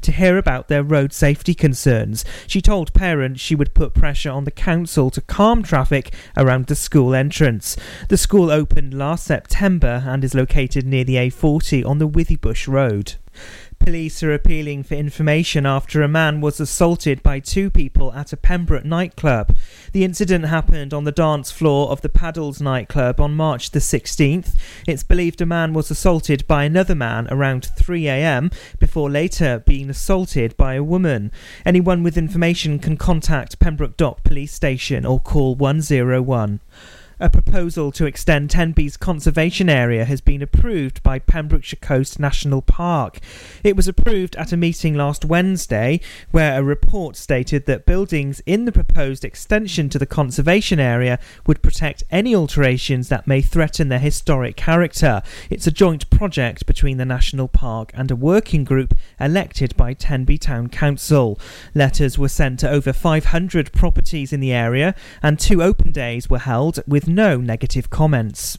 to hear about their road safety concerns. She told parents she would put pressure on the council to calm traffic around the school entrance. The school opened last September and is located near the A40 on the Withybush Road. Police are appealing for information after a man was assaulted by two people at a Pembroke nightclub. The incident happened on the dance floor of the Paddles nightclub on March the 16th. It's believed a man was assaulted by another man around 3am before later being assaulted by a woman. Anyone with information can contact Pembroke Dock Police Station or call 101. A proposal to extend Tenby's conservation area has been approved by Pembrokeshire Coast National Park. It was approved at a meeting last Wednesday where a report stated that buildings in the proposed extension to the conservation area would protect any alterations that may threaten their historic character. It's a joint project between the National Park and a working group elected by Tenby Town Council. Letters were sent to over 500 properties in the area and two open days were held with no negative comments.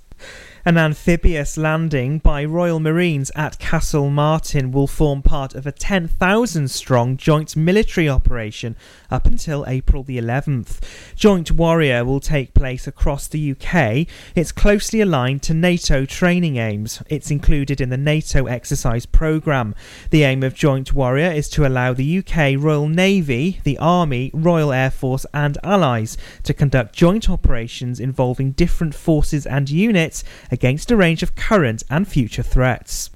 An amphibious landing by Royal Marines at Castlemartin will form part of a 10,000 strong joint military operation up until April the 11th. Joint Warrior will take place across the UK. It's closely aligned to NATO training aims. It's included in the NATO exercise programme. The aim of Joint Warrior is to allow the UK Royal Navy, the Army, Royal Air Force, and allies to conduct joint operations involving different forces and units against a range of current and future threats.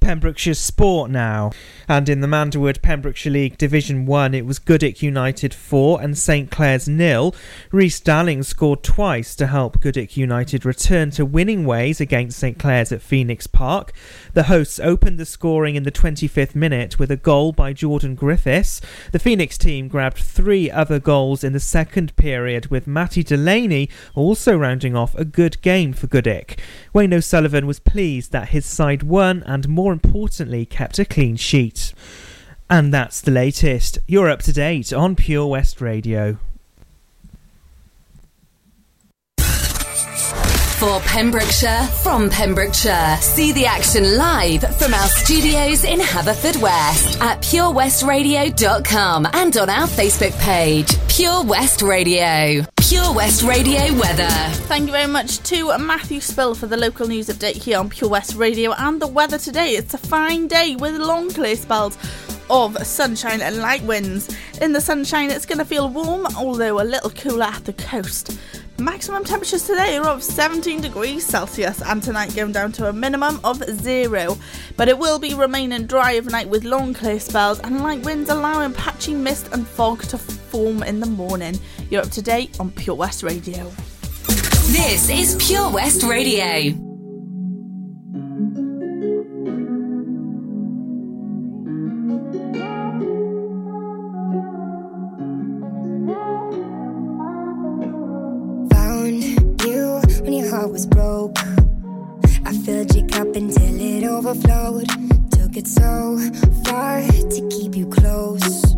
Pembrokeshire Sport now. And in the Manderwood Pembrokeshire League Division 1, it was Goodwick United 4 and St Clears nil. Reese Dalling scored twice to help Goodwick United return to winning ways against St Clears at Phoenix Park. The hosts opened the scoring in the 25th minute with a goal by Jordan Griffiths. The Phoenix team grabbed three other goals in the second period, with Matty Delaney also rounding off a good game for Goodwick. Wayne O'Sullivan was pleased that his side won and more importantly kept a clean sheet. And that's the latest. You're up to date on Pure West Radio. For Pembrokeshire, from Pembrokeshire. See the action live from our studios in Haverfordwest at purewestradio.com and on our Facebook page, Pure West Radio. Pure West Radio weather. Thank you very much to Matthew Spill for the local news update here on Pure West Radio and the weather today. It's a fine day with long clear spells of sunshine and light winds. In the sunshine, it's going to feel warm, although a little cooler at the coast. Maximum temperatures today are of 17 degrees Celsius and tonight going down to a minimum of zero. But it will be remaining dry overnight with long clear spells and light winds allowing patchy mist and fog to form in the morning. You're up to date on Pure West Radio. This is Pure West Radio. Heart was broke. I filled your cup until it overflowed. Took it so far to keep you close.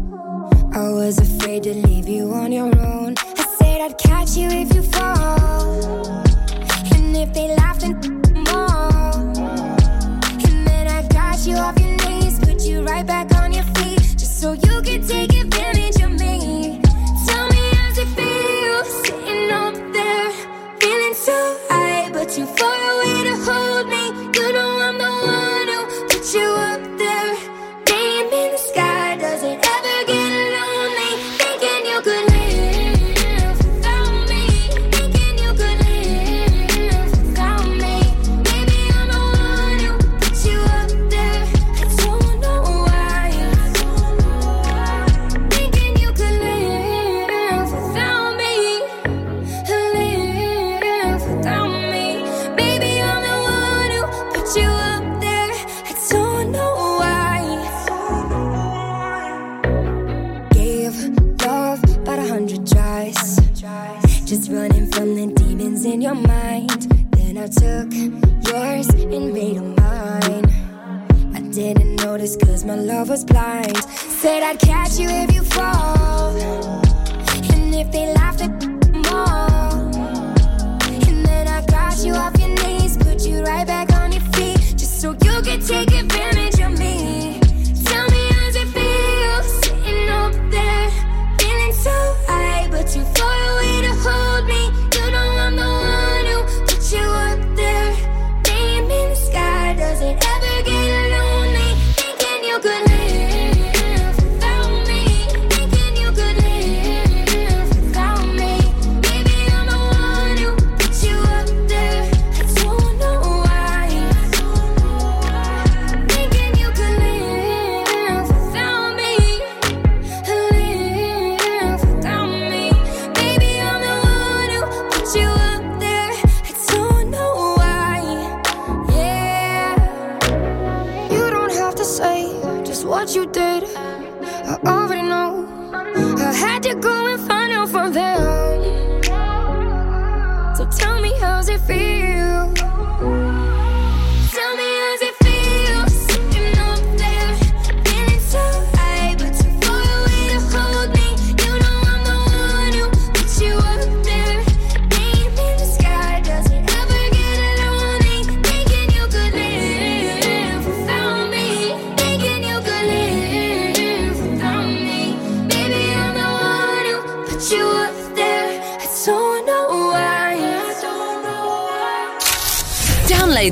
I was afraid to leave you on your own. I said I'd catch you if you fall. And if they laughed and more. And then I got you off your knees, put you right back on your feet,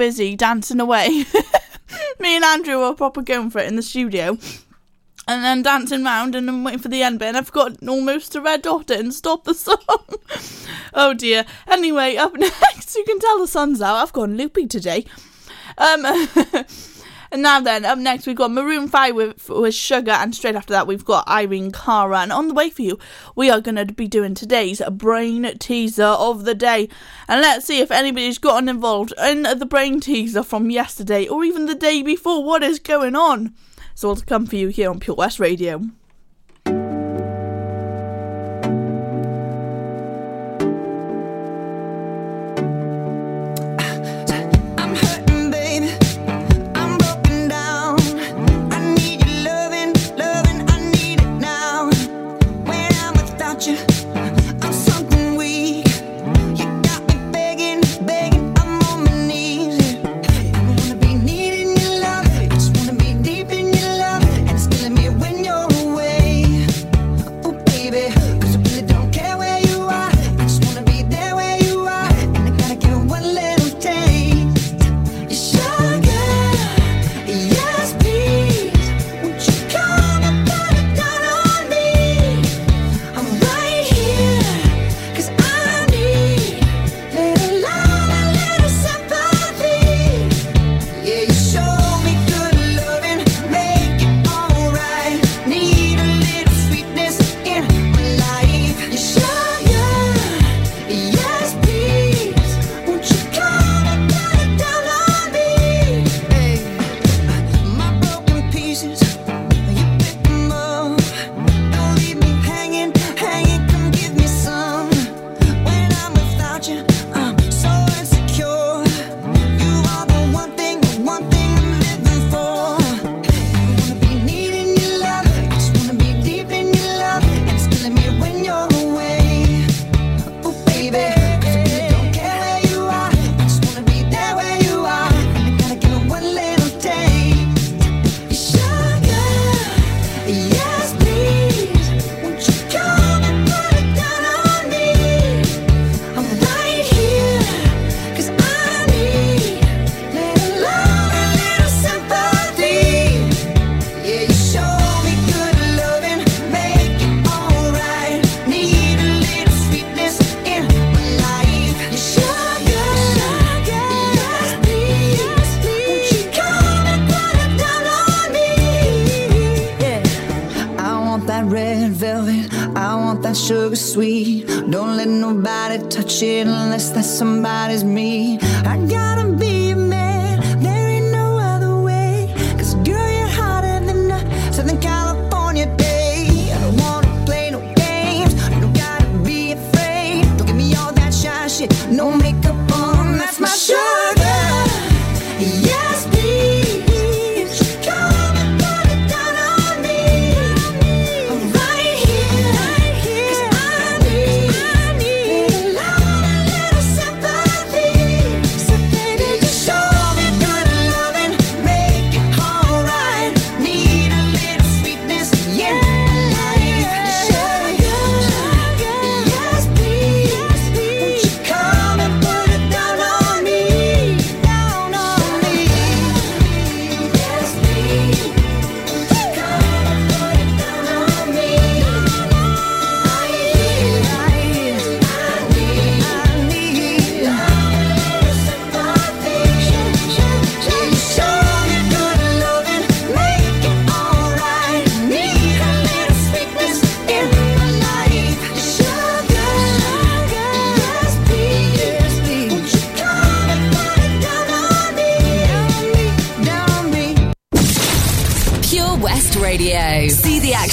busy dancing away. Me and Andrew were proper going for it in the studio. And then dancing round and then waiting for the end bit and I've got almost to red dot it and stop the song. oh dear. Anyway, up next, you can tell the sun's out. I've gone loopy today. Um, and now then, up next we've got Maroon 5 with, with Sugar, and straight after that we've got Irene Cara. And on the way for you, we are going to be doing today's brain teaser of the day. And let's see if anybody's gotten involved in the brain teaser from yesterday or even the day before. What is going on? So all to come for you here on Pure West Radio.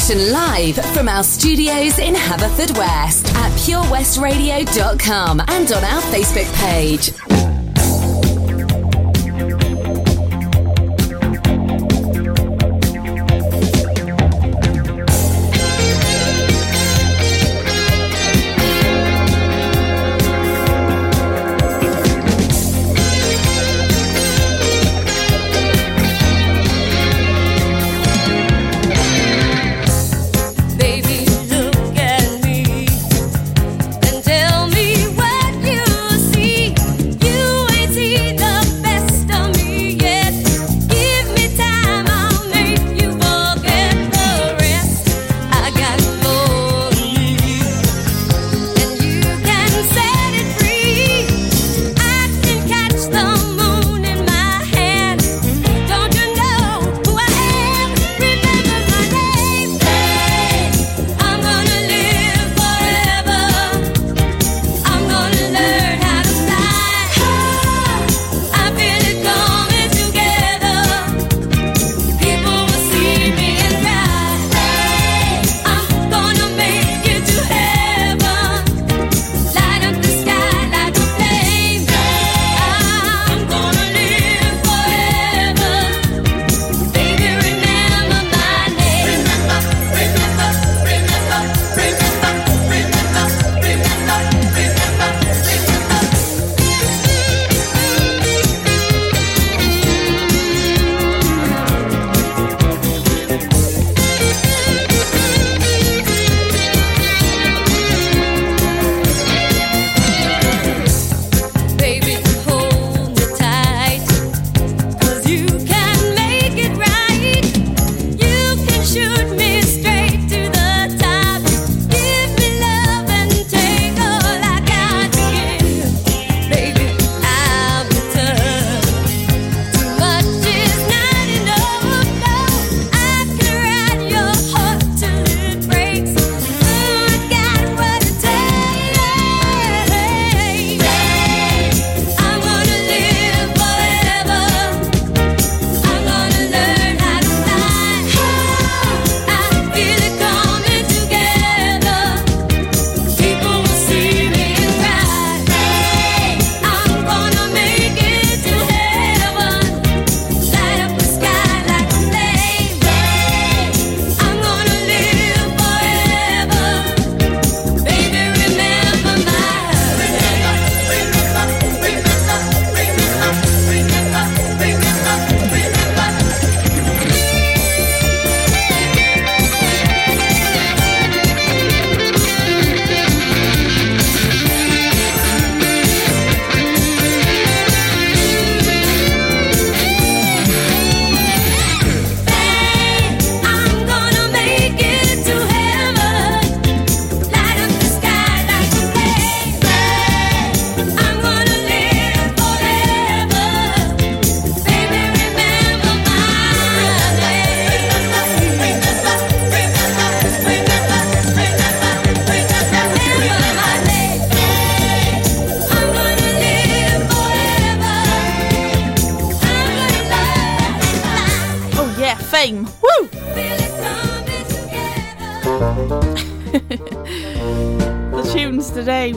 Action live from our studios in Haverfordwest at purewestradio.com and on our Facebook page.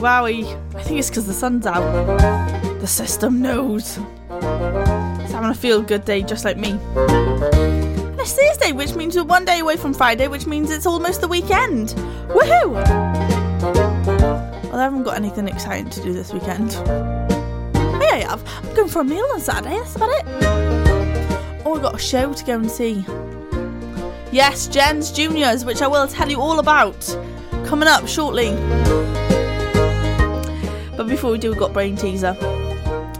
Wowie. I think it's because the sun's out. The system knows. It's having a feel good day just like me. And it's Thursday, which means we're one day away from Friday, which means it's almost the weekend. Woohoo! Well, I haven't got anything exciting to do this weekend. Hey, I have. I'm going for a meal on Saturday, that's about it. Oh, I've got a show to go and see. Yes, Jen's Juniors, which I will tell you all about coming up shortly. Before we do, we've got Brain Teaser.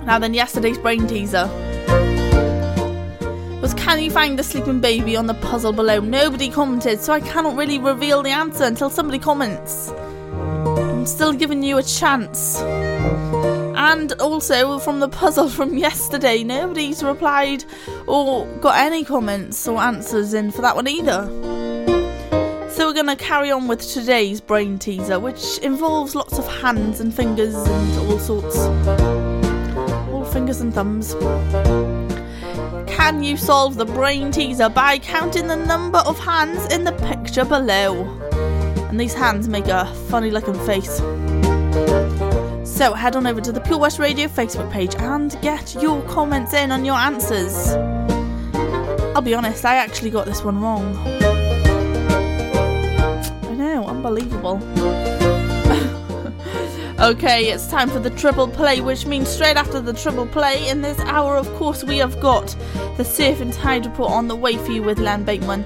Now, then, yesterday's Brain Teaser was Can you find the sleeping baby on the puzzle below? Nobody commented, so I cannot really reveal the answer until somebody comments. I'm still giving you a chance. And also from the puzzle from yesterday, nobody's replied or got any comments or answers in for that one either. Going to carry on with today's brain teaser, which involves lots of hands and fingers and all sorts. All fingers and thumbs. Can you solve the brain teaser by counting the number of hands in the picture below? And these hands make a funny looking face. So head on over to the Pure West Radio Facebook page and get your comments in on your answers. I'll be honest, I actually got this one wrong. Unbelievable. okay, it's time for the triple play, which means straight after the triple play, in this hour, of course, we have got the Surf and Tide Report on the way for you with Len Bateman.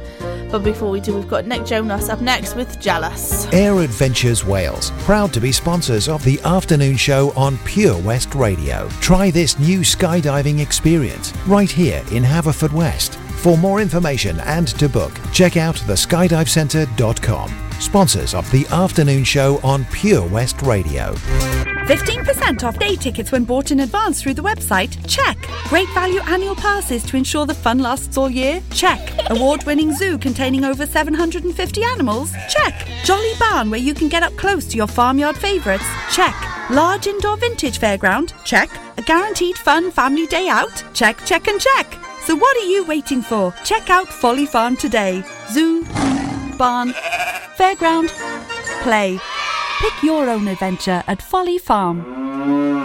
But before we do, we've got Nick Jonas up next with Jealous. Air Adventures Wales, proud to be sponsors of the afternoon show on Pure West Radio. Try this new skydiving experience right here in Haverfordwest. For more information and to book, check out theskydivecentre.com. Sponsors of the afternoon show on Pure West Radio. 15% off day tickets when bought in advance through the website? Check. Great value annual passes to ensure the fun lasts all year? Check. Award winning zoo containing over 750 animals? Check. Jolly barn where you can get up close to your farmyard favourites? Check. Large indoor vintage fairground? Check. A guaranteed fun family day out? Check, check, and check. So what are you waiting for? Check out Folly Farm today. Zoo, barn, fairground, play. Pick your own adventure at Folly Farm.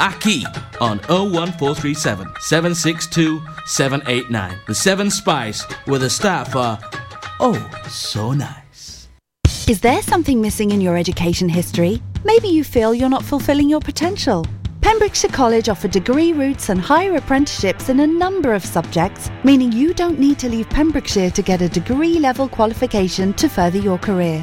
Aki on 01437 762 789. The 7 Spice, with a staff are oh so nice. Is there something missing in your education history? Maybe you feel you're not fulfilling your potential. Pembrokeshire College offer degree routes and higher apprenticeships in a number of subjects, meaning you don't need to leave Pembrokeshire to get a degree level qualification to further your career.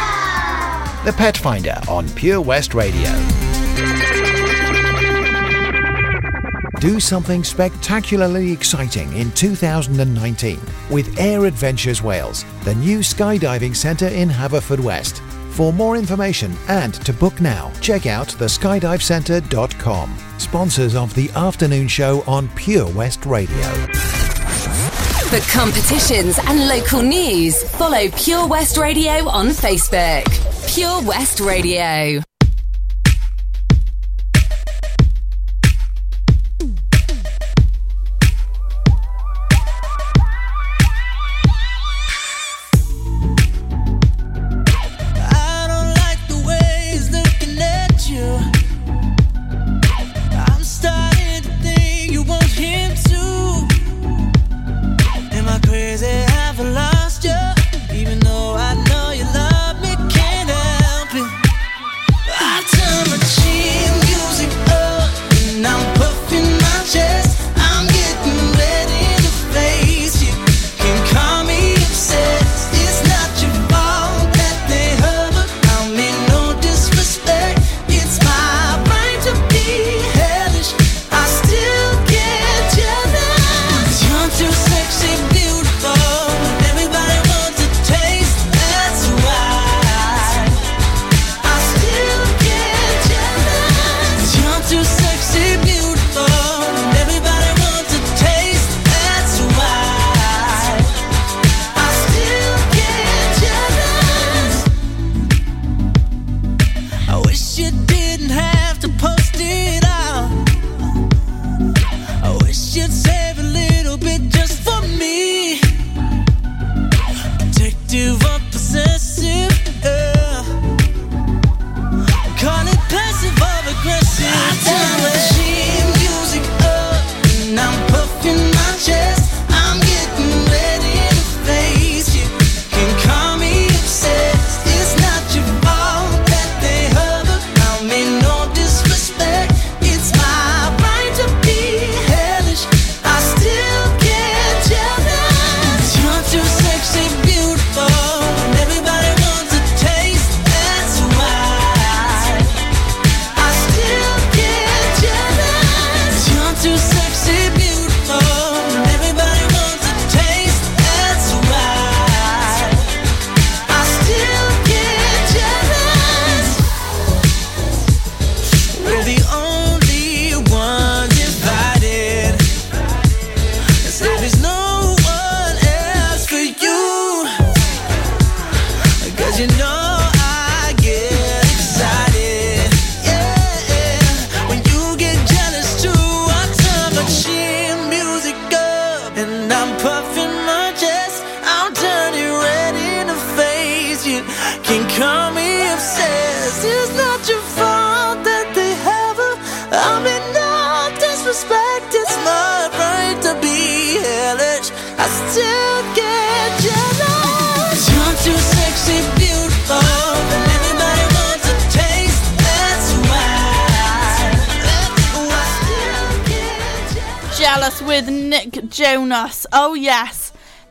The Pet Finder on Pure West Radio. Do something spectacularly exciting in 2019 with Air Adventures Wales, the new skydiving centre in Haverfordwest. For more information and to book now, check out theskydivecentre.com. Sponsors of the afternoon show on Pure West Radio. For competitions and local news, follow Pure West Radio on Facebook. Pure West Radio.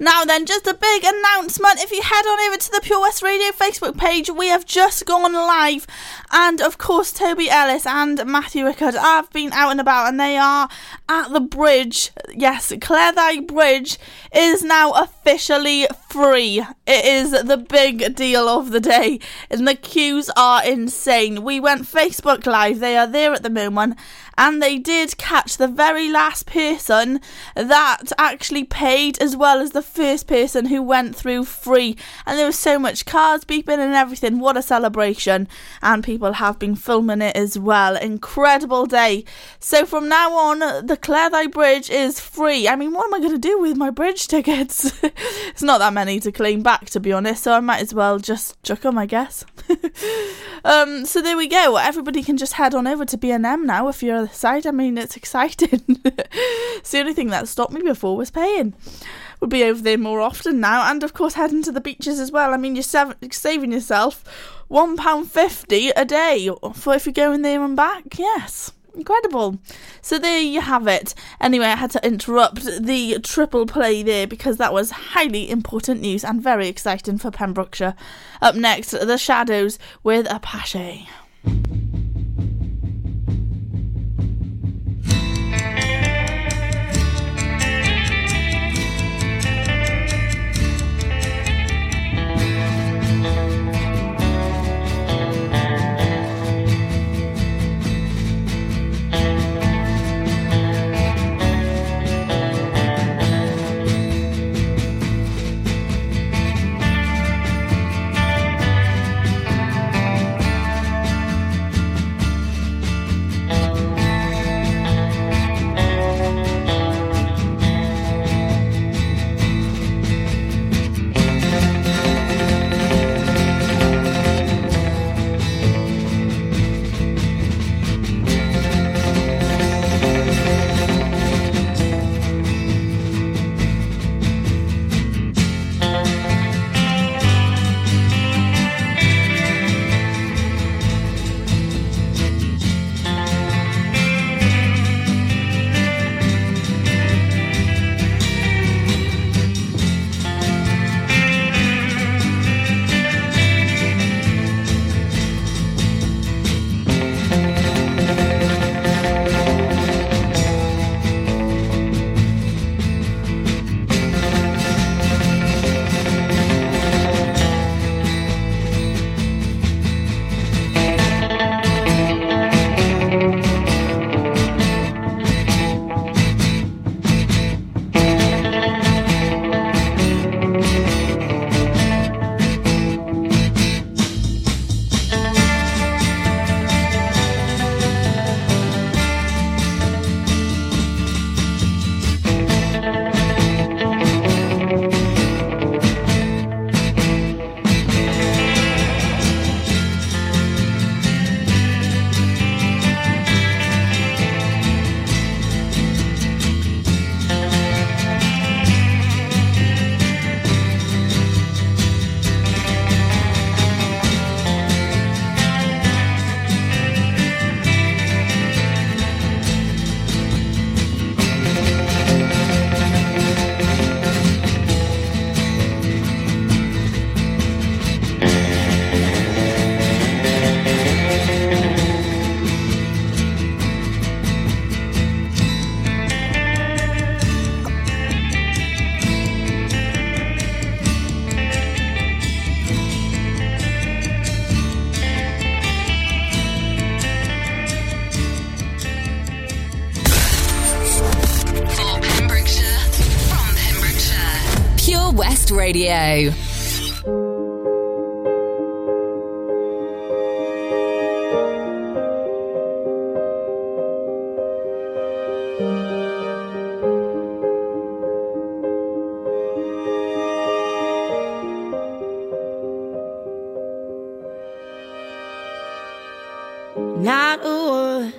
Now then, just a big announcement. If you head on over to the Pure West Radio Facebook page, we have just gone live. And of course, Toby Ellis and Matthew Rickard have been out and about, and they are at the bridge. Yes, Cleddau Bridge is now officially free. It is the big deal of the day, and the queues are insane. We went Facebook Live, they are there at the moment, and they did catch the very last person that actually paid as well as the first person who went through free. And there was so much cars beeping and everything. What a celebration. And people have been filming it as well. Incredible day. So from now on the Cleddau Bridge is free. I mean what am I going to do with my bridge tickets it's not that many to claim back to be honest so I might as well just chuck them I guess. Um so there we go. Everybody can just head on over to B&M now if you're on the side. I mean it's exciting. It's the only thing that stopped me before was paying. We'll be over there more often now, and of course heading to the beaches as well. I mean, you're sav- saving yourself one pound fifty a day for if you're going there and back. Yes, incredible. So there you have it. Anyway, I had to interrupt the triple play there because that was highly important news and very exciting for Pembrokeshire. Up next, the Shadows with Apache. Not a word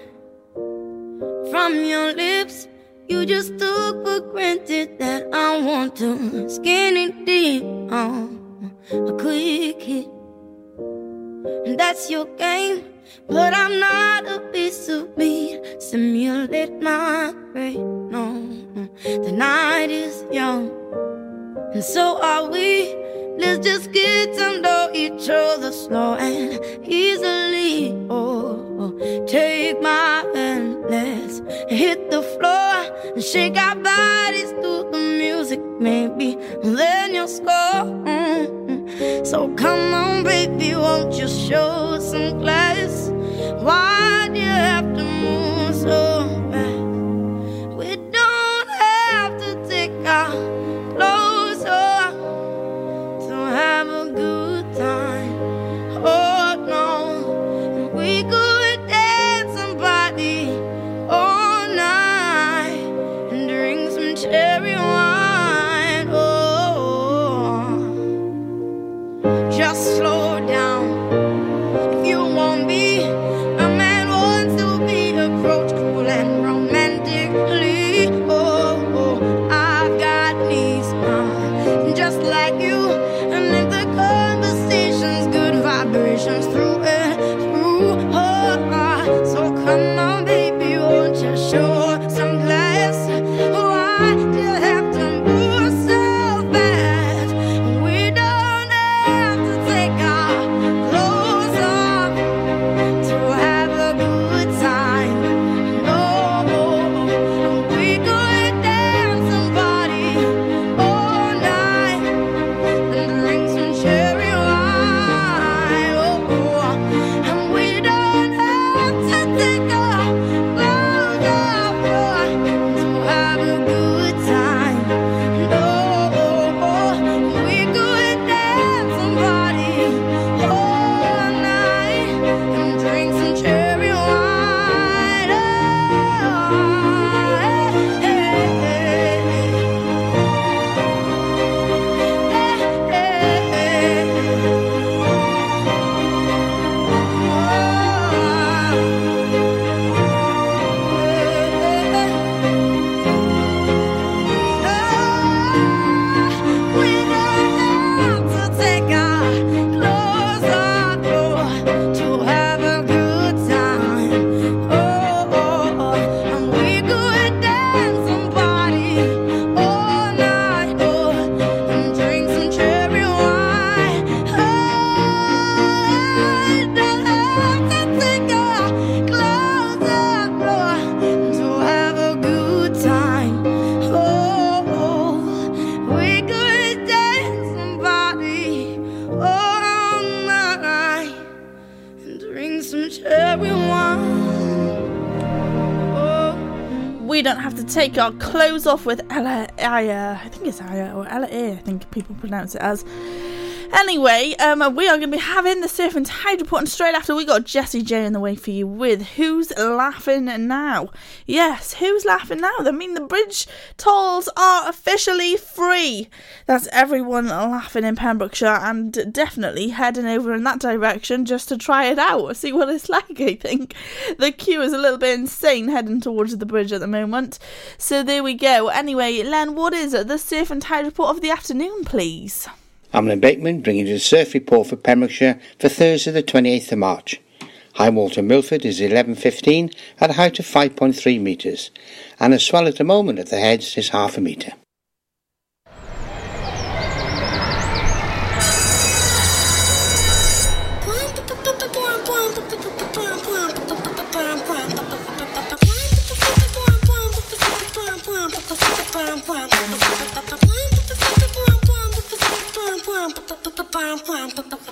from your lips. You just took for granted that I want to skin it deep on a quick hit. And that's your game, but I'm not a piece of meat. Simulate my brain. No, the night is young, and so are we. Let's just get to know each other slow and easily. Oh, take my hand, let's hit the floor and shake our bodies to music, maybe. Then you'll score. Mm-hmm. So come on, baby, won't you show some class? Why do you have to move our clothes off with Ella Aya. I think it's Aya or Ella I think people pronounce it as. Anyway, um, we are going to be having the surf and tide report, and straight after we got Jessie J in the way for you with Who's Laughing Now? Yes, who's laughing now? I mean, the bridge tolls are officially free. That's everyone laughing in Pembrokeshire and definitely heading over in that direction just to try it out, see what it's like. I think the queue is a little bit insane heading towards the bridge at the moment. So there we go. Anyway, Len, what is it? The surf and tide report of the afternoon, please. I'm Len Bateman, bringing you the surf report for Pembrokeshire for Thursday the 28th of March. High water Milford is 11.15 at a height of 5.3 metres, and the swell at the moment at the heads is half a metre. Mummy,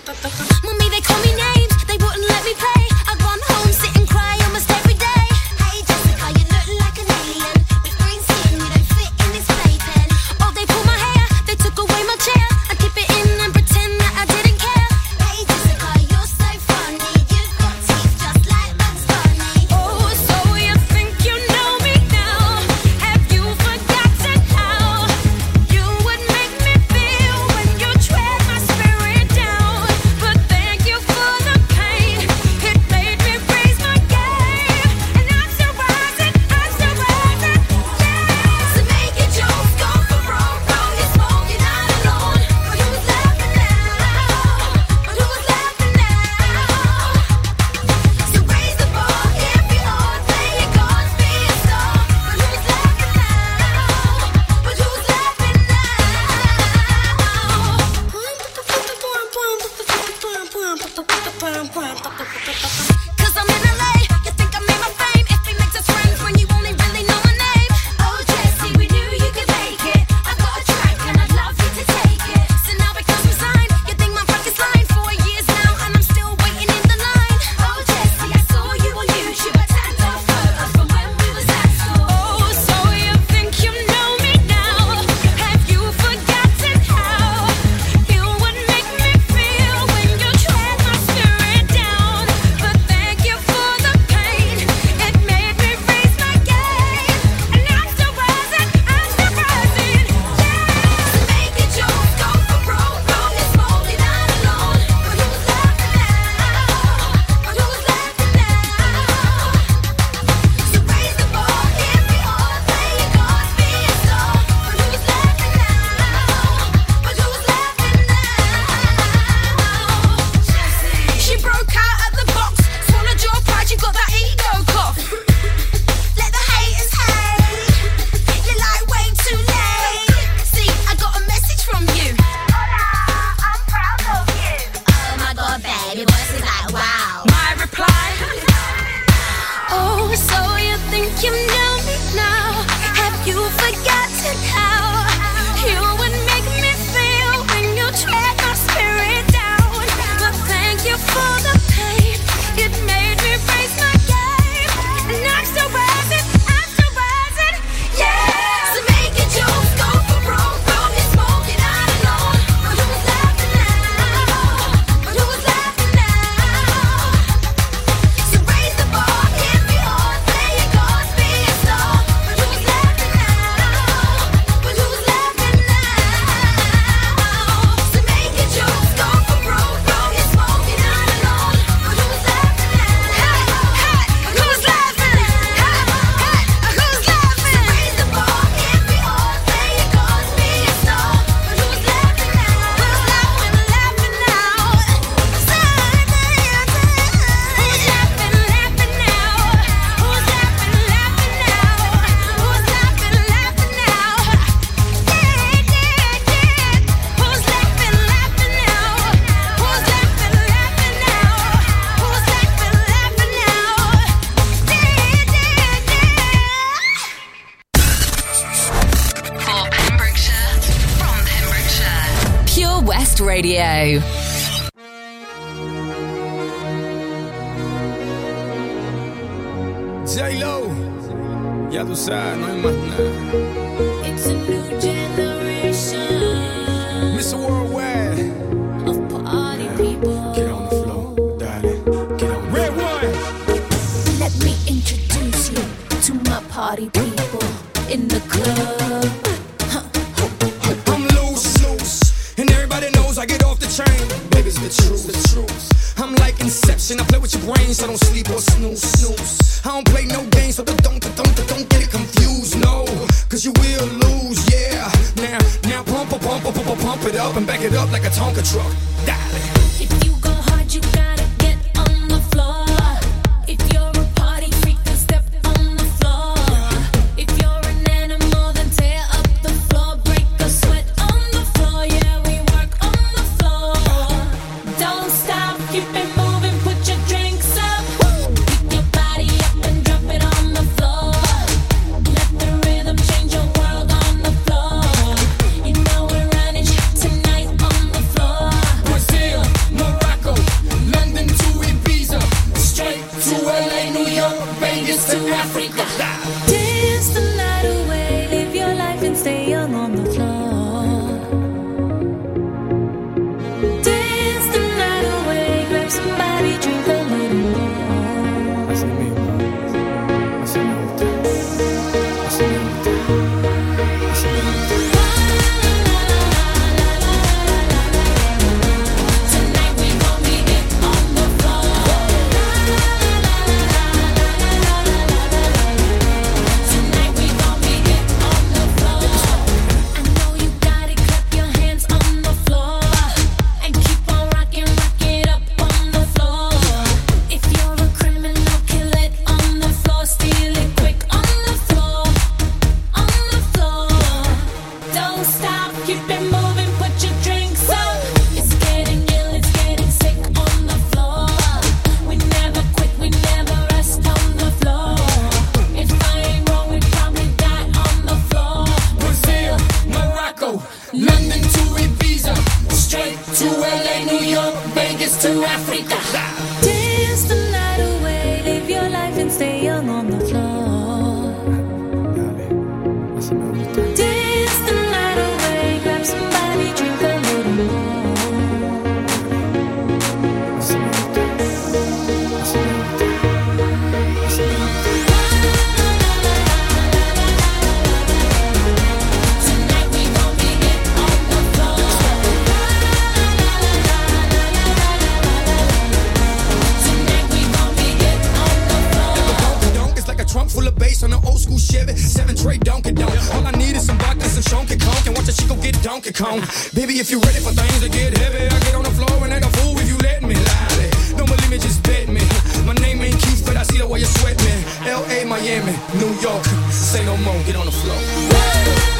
Chevy. Seven tray Donkey Donk. All I need is some vodka, some Shonky Conk, and watch a chico get Donkey Kong. Baby, if you're ready for things to get heavy, I get on the floor and act a fool if you let me. Lally. Don't believe me, just bet me. My name ain't Keith, but I see the way you sweat me. L.A., Miami, New York. Say no more, get on the floor.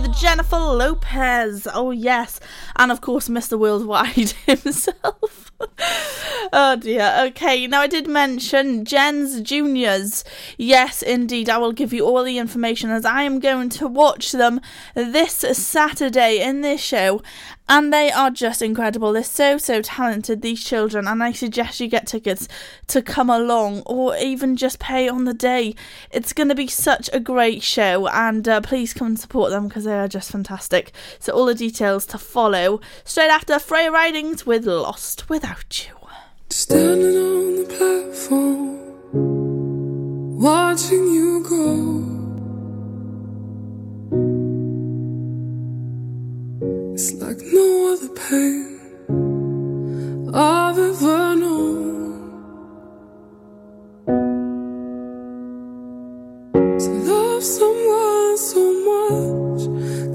With Jennifer Lopez. Oh yes, and of course Mr. Worldwide himself. Oh dear. Okay, now I did mention Jen's Juniors. Yes, indeed, I will give you all the information as I am going to watch them this Saturday in this show. And they are just incredible. They're so, so talented, these children. And I suggest you get tickets to come along or even just pay on the day. It's going to be such a great show. And uh, please come and support them because they are just fantastic. So, all the details to follow straight after Freya Ridings with Lost Without You. Standing on the platform, watching you go. It's like no other pain I've ever known. To love someone so much,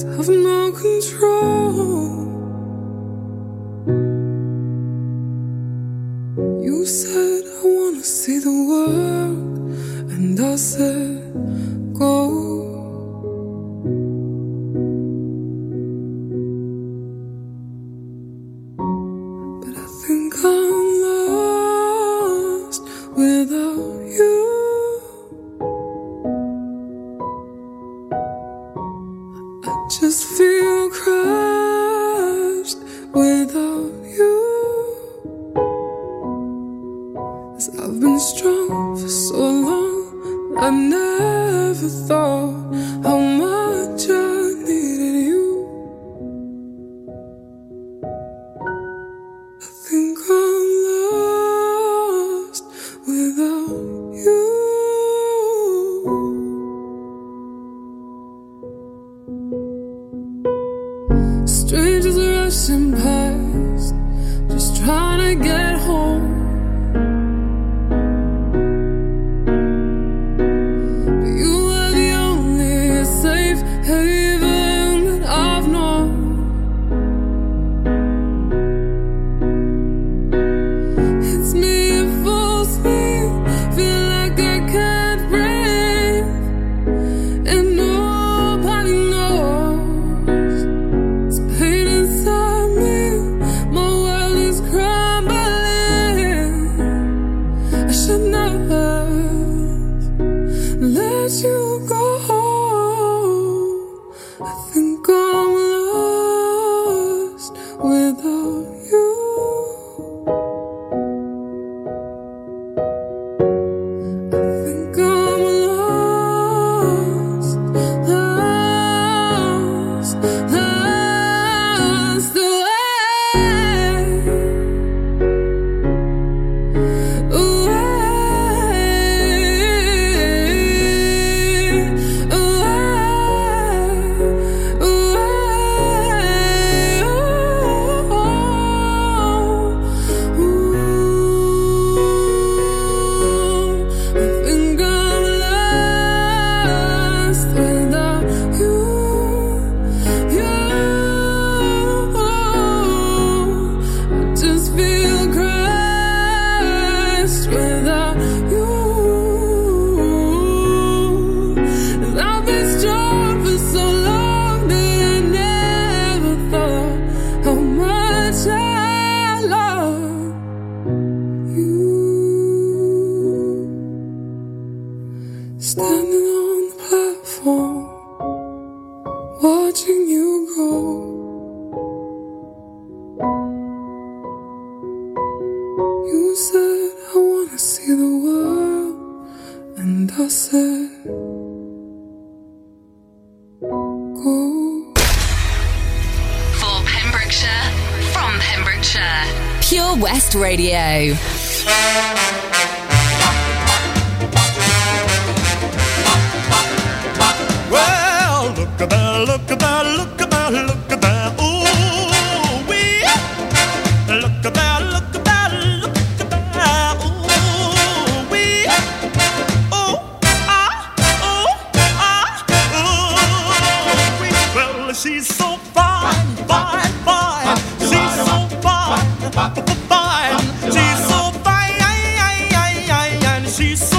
to have no control. Wanna see the world, and I said and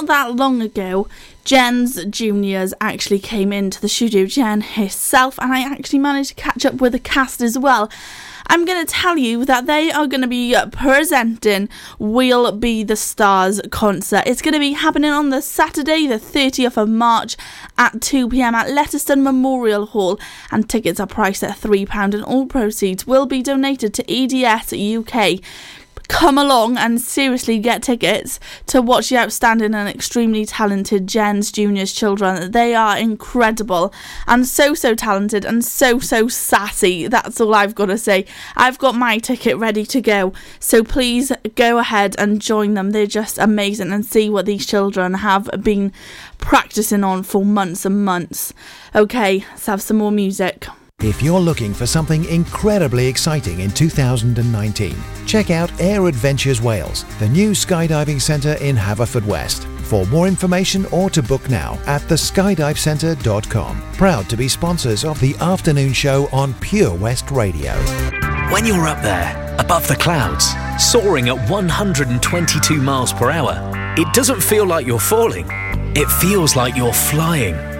not that long ago, Jen's juniors actually came into the studio, Jen herself, and I actually managed to catch up with the cast as well. I'm going to tell you that they are going to be presenting We'll Be the Stars concert. It's going to be happening on the Saturday, the 30th of March at 2 pm at Letterston Memorial Hall, and tickets are priced at £3, and all proceeds will be donated to EDS UK come along and seriously get tickets to watch the outstanding and extremely talented Jen's Juniors children. They are incredible and so, so talented and so, so sassy. That's all I've got to say. I've got my ticket ready to go. So please go ahead and join them. They're just amazing and see what these children have been practicing on for months and months. Okay, let's have some more music. If you're looking for something incredibly exciting in 2019, check out Air Adventures Wales, the new skydiving centre in Haverfordwest. For more information or to book now at theskydivecentre.com. Proud to be sponsors of the afternoon show on Pure West Radio. When you're up there, above the clouds, soaring at 122 miles per hour, it doesn't feel like you're falling. It feels like you're flying.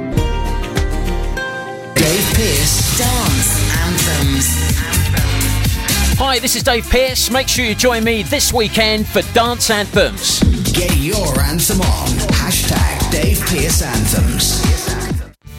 Hi, this is Dave Pearce. Make sure you join me this weekend for Dance Anthems. Get your anthem on. Hashtag Dave Pearce Anthems.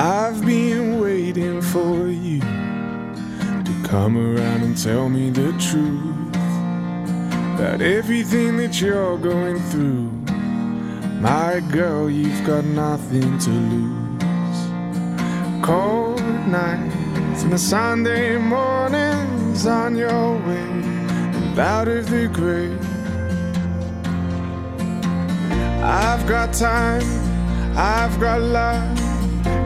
I've been waiting for you to come around and tell me the truth about everything that you're going through. My girl, you've got nothing to lose. Cold nights and the Sunday mornings on your way and out of the grave. I've got time, I've got love.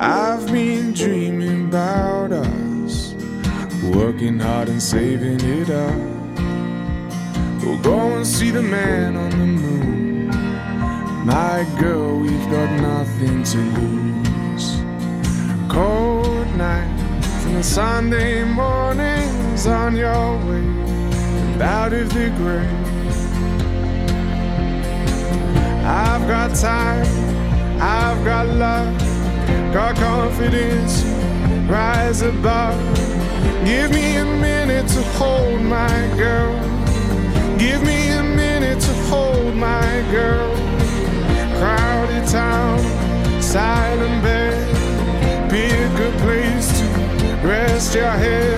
I've been dreaming about us, working hard and saving it up. We'll go and see the man on the moon. My girl, we've got nothing to lose. Cold nights and the Sunday mornings on your way out of the grave. I've got time, I've got love. Got confidence, rise above. Give me a minute to hold my girl. Give me a minute to hold my girl. Crowded town, silent bed. Be a good place to rest your head.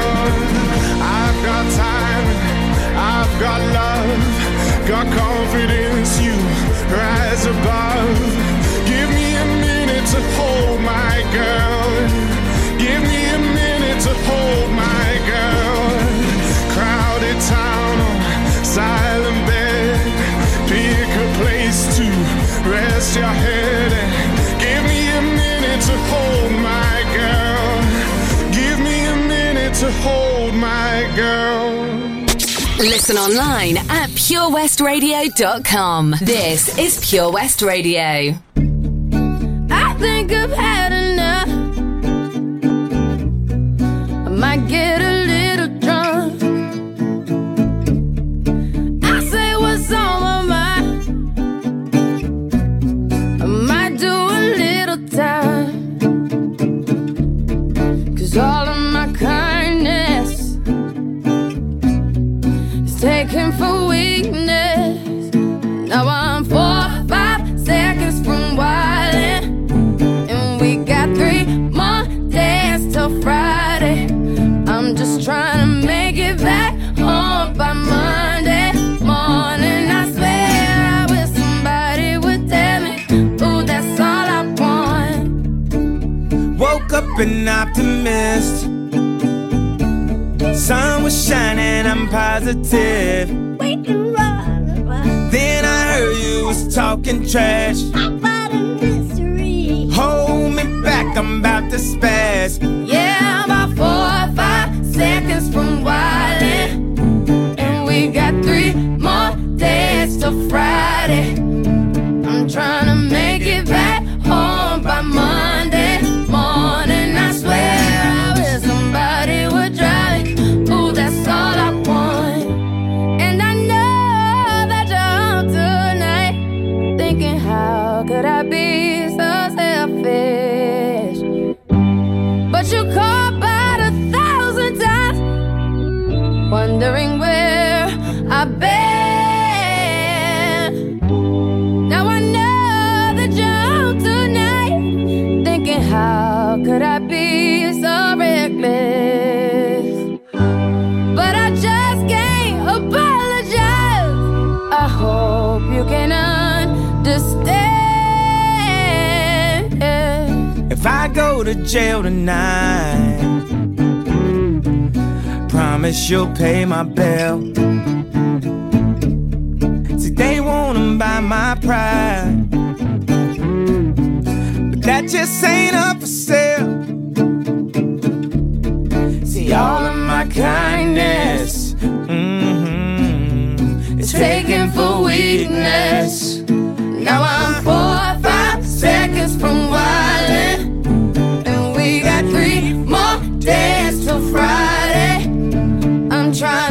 Got confidence. You rise above. Give me a minute to hold my girl. Give me a minute to hold my girl. Crowded town, silent bed. Pick a place to Listen online at purewestradio.com. This is Pure West Radio. I think I've had enough. I might get a If I go to jail tonight, promise you'll pay my bill. See, they wanna buy my pride, but that just ain't up for sale. See, all of my kindness mhm, is taken for weakness. Now I'm four five seconds from wildin', three more days till Friday. I'm trying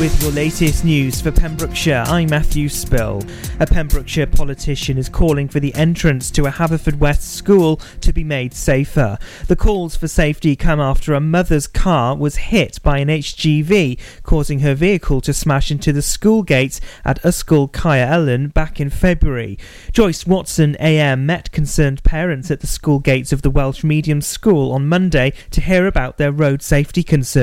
With your latest news for Pembrokeshire, I'm Matthew Spill. A Pembrokeshire politician is calling for the entrance to a Haverfordwest school to be made safer. The calls for safety come after a mother's car was hit by an HGV, causing her vehicle to smash into the school gates at Ysgol Caer Elen back in February. Joyce Watson AM met concerned parents at the school gates of the Welsh Medium School on Monday to hear about their road safety concerns.